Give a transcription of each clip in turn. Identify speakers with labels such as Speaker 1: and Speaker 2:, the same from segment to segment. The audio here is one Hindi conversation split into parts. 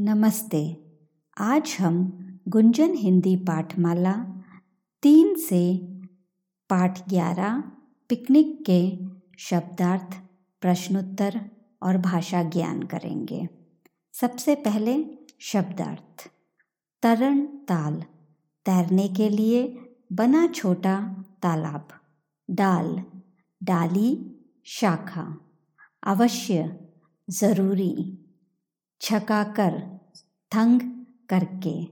Speaker 1: नमस्ते। आज हम गुंजन हिंदी पाठमाला तीन से पाठ ग्यारह पिकनिक के शब्दार्थ, प्रश्नोत्तर और भाषा ज्ञान करेंगे। सबसे पहले शब्दार्थ। तरण ताल। तैरने के लिए बना छोटा तालाब। डाल। डाली शाखा। अवश्य। ज़रूरी। छकाकर थंग करके,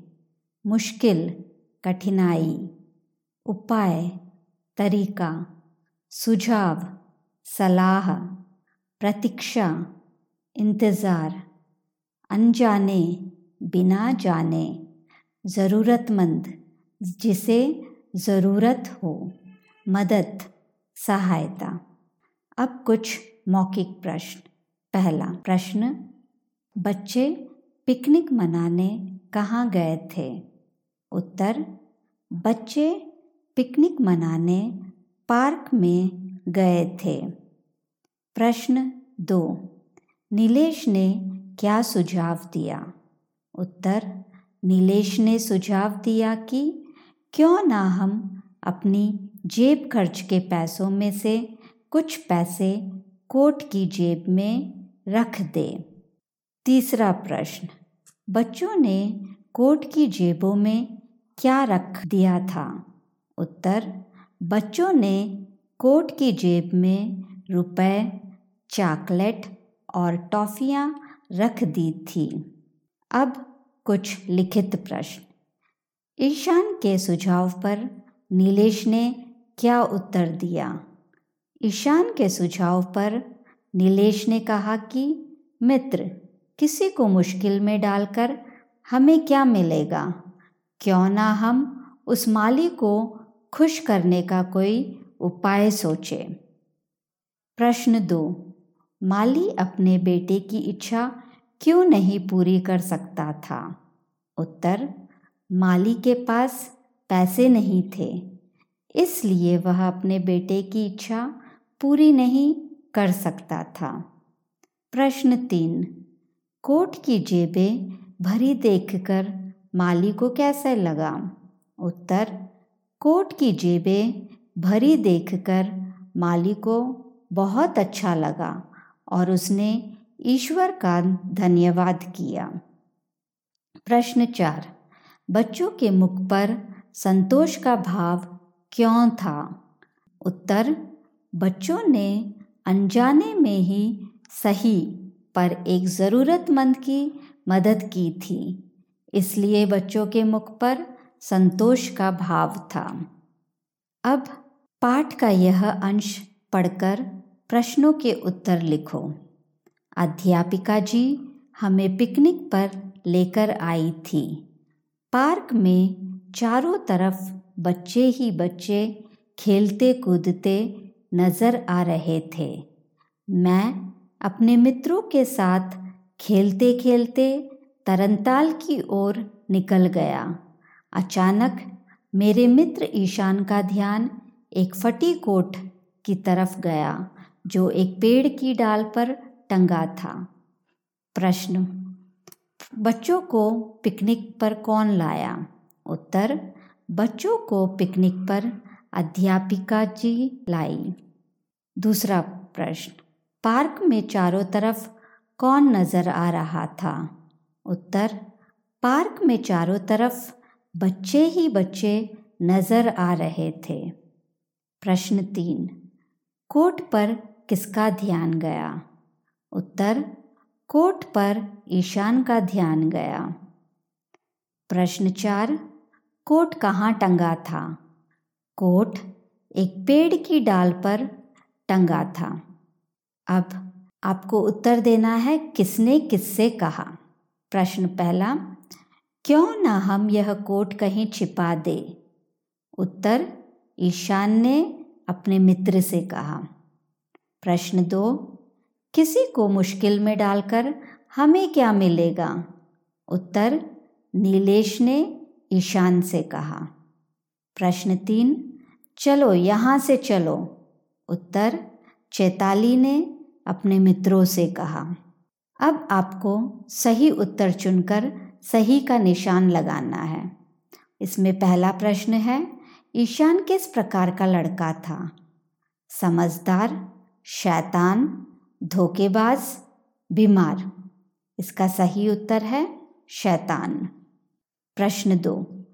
Speaker 1: मुश्किल, कठिनाई, उपाय, तरीका, सुझाव, सलाह, प्रतीक्षा, इंतज़ार, अनजाने, बिना जाने, ज़रूरतमंद, जिसे ज़रूरत हो, मदद, सहायता। अब कुछ मौखिक प्रश्न। पहला प्रश्न बच्चे पिकनिक मनाने कहाँ गए थे? उत्तर, बच्चे पिकनिक मनाने पार्क में गए थे। प्रश्न दो, नीलेश ने क्या सुझाव दिया? उत्तर, नीलेश ने सुझाव दिया कि क्यों ना हम अपनी जेब खर्च के पैसों में से कुछ पैसे कोट की जेब में रख दें। तीसरा प्रश्न, बच्चों ने कोट की जेबों में क्या रख दिया था? उत्तर, बच्चों ने कोट की जेब में रुपए, चॉकलेट और टॉफ़ियाँ रख दी थी। अब कुछ लिखित प्रश्न, ईशान के सुझाव पर नीलेश ने क्या उत्तर दिया? ईशान के सुझाव पर नीलेश ने कहा कि मित्र किसी को मुश्किल में डालकर हमें क्या मिलेगा? क्यों ना हम उस माली को खुश करने का कोई उपाय सोचे? प्रश्न दो, माली अपने बेटे की इच्छा क्यों नहीं पूरी कर सकता था? उत्तर, माली के पास पैसे नहीं थे, इसलिए वह अपने बेटे की इच्छा पूरी नहीं कर सकता था। प्रश्न तीन कोट की जेबें भरी देखकर माली को कैसे लगा? उत्तर कोट की जेबें भरी देखकर माली को बहुत अच्छा लगा और उसने ईश्वर का धन्यवाद किया। प्रश्न चार, बच्चों के मुख पर संतोष का भाव क्यों था? उत्तर, बच्चों ने अनजाने में ही सही पर एक ज़रूरतमंद की मदद की थी, इसलिए बच्चों के मुख पर संतोष का भाव था। अब पाठ का यह अंश पढ़कर प्रश्नों के उत्तर लिखो। अध्यापिका जी हमें पिकनिक पर लेकर आई थी। पार्क में चारों तरफ़ बच्चे ही बच्चे खेलते कूदते नज़र आ रहे थे। मैं अपने मित्रों के साथ खेलते खेलते तरनताल की ओर निकल गया। अचानक मेरे मित्र ईशान का ध्यान एक फटी कोट की तरफ़ गया, जो एक पेड़ की डाल पर टंगा था। प्रश्न, बच्चों को पिकनिक पर कौन लाया? उत्तर, बच्चों को पिकनिक पर अध्यापिका जी लाई। दूसरा प्रश्न पार्क में चारों तरफ़ कौन नज़र आ रहा था? उत्तर, पार्क में चारों तरफ़ बच्चे ही बच्चे नज़र आ रहे थे। प्रश्न तीन कोट पर किसका ध्यान गया? उत्तर कोट पर ईशान का ध्यान गया। प्रश्न चार कोट कहाँ टंगा था? कोट एक पेड़ की डाल पर टंगा था। अब आपको उत्तर देना है किसने किससे कहा। प्रश्न पहला, क्यों ना हम यह कोट कहीं छिपा दे। उत्तर, ईशान ने अपने मित्र से कहा। प्रश्न दो, किसी को मुश्किल में डालकर हमें क्या मिलेगा। उत्तर, नीलेश ने ईशान से कहा। प्रश्न तीन, चलो यहाँ से चलो। उत्तर, चैताली ने अपने मित्रों से कहा। अब आपको सही उत्तर चुनकर सही का निशान लगाना है। इसमें पहला प्रश्न है, ईशान किस प्रकार का लड़का था? समझदार, शैतान, धोखेबाज, बीमार? इसका सही उत्तर है, शैतान। प्रश्न दो,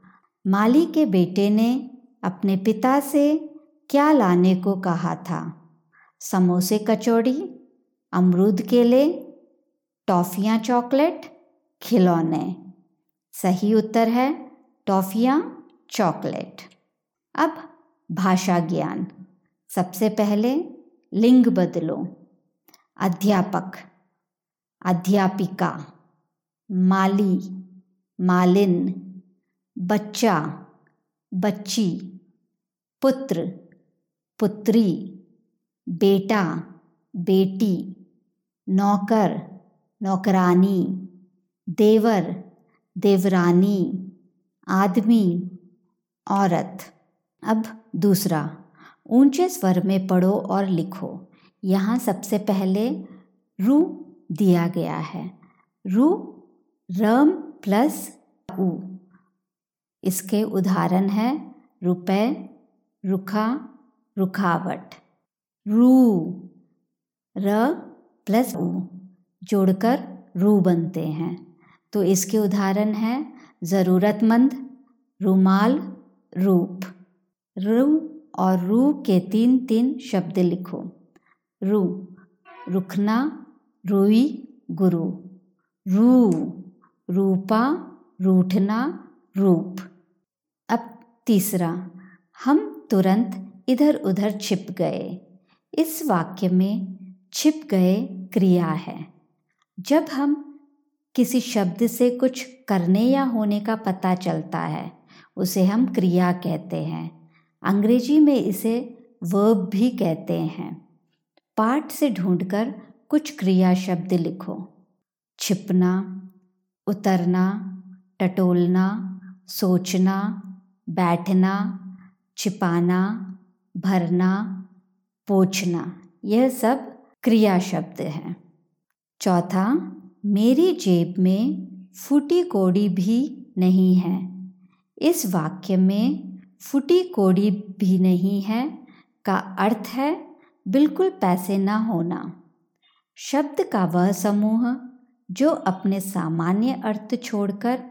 Speaker 1: माली के बेटे ने अपने पिता से क्या लाने को कहा था? समोसे कचौड़ी अमरूद केले, टॉफ़ियाँ चॉकलेट, खिलौने। सही उत्तर है, टॉफ़ियाँ, चॉकलेट। अब भाषा ज्ञान। सबसे पहले लिंग बदलो। अध्यापक, अध्यापिका, माली, मालिन, बच्चा, बच्ची, पुत्र, पुत्री, बेटा, बेटी। नौकर, नौकरानी, देवर, देवरानी, आदमी, औरत। अब दूसरा, ऊँचे स्वर में पढ़ो और लिखो। यहाँ सबसे पहले रू दिया गया है। रू, रम प्लस उ इसके उदाहरण है रुपए, रुखा रुखावट रू, र प्लस उ जोड़कर रू बनते हैं। तो इसके उदाहरण हैं, ज़रूरतमंद, रुमाल, रूप। रू और रू के तीन तीन शब्द लिखो। रू, रुखना, रुई, गुरु। रू, रूपा, रूठना, रूप। अब तीसरा, हम तुरंत इधर उधर छिप गए। इस वाक्य में छिप गए क्रिया है। जब हम किसी शब्द से कुछ करने या होने का पता चलता है, उसे हम क्रिया कहते हैं। अंग्रेज़ी में इसे वर्ब भी कहते हैं। पाठ से ढूंढकर कुछ क्रिया शब्द लिखो। छिपना, उतरना, टटोलना, सोचना, बैठना, छिपाना, भरना, पोछना, यह सब क्रिया शब्द है। चौथा, मेरी जेब में फूटी कोड़ी भी नहीं है। इस वाक्य में फूटी कोड़ी भी नहीं है का अर्थ है बिल्कुल पैसे ना होना। शब्द का वह समूह जो अपने सामान्य अर्थ छोड़कर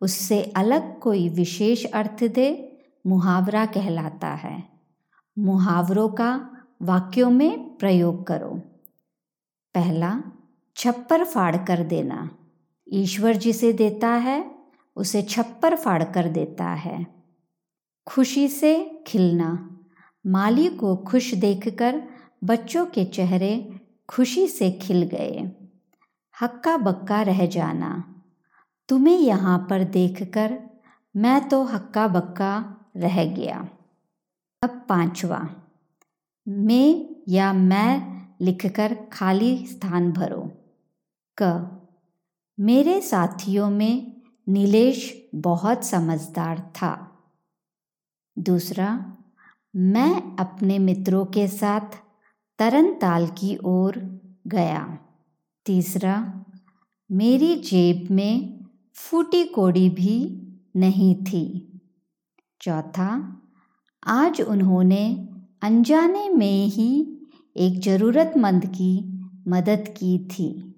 Speaker 1: उससे अलग कोई विशेष अर्थ दे, मुहावरा कहलाता है। मुहावरों का वाक्यों में प्रयोग करो। पहला, छप्पर फाड़ कर देना। ईश्वर जिसे देता है, उसे छप्पर फाड़ कर देता है। खुशी से खिलना। माली को खुश देखकर बच्चों के चेहरे खुशी से खिल गए। हक्का बक्का रह जाना। तुम्हें यहाँ पर देखकर मैं तो हक्का बक्का रह गया। अब पांचवा। मैं या मैं लिखकर खाली स्थान भरो। क। मेरे साथियों में नीलेश बहुत समझदार था। दूसरा, मैं अपने मित्रों के साथ तरन ताल की ओर गया। तीसरा, मेरी जेब में फूटी कोड़ी भी नहीं थी। चौथा, आज उन्होंने अनजाने में ही एक ज़रूरतमंद की मदद की थी।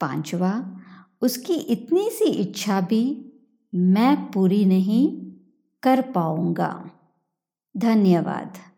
Speaker 1: पांचवा, उसकी इतनी सी इच्छा भी मैं पूरी नहीं कर पाऊँगा। धन्यवाद।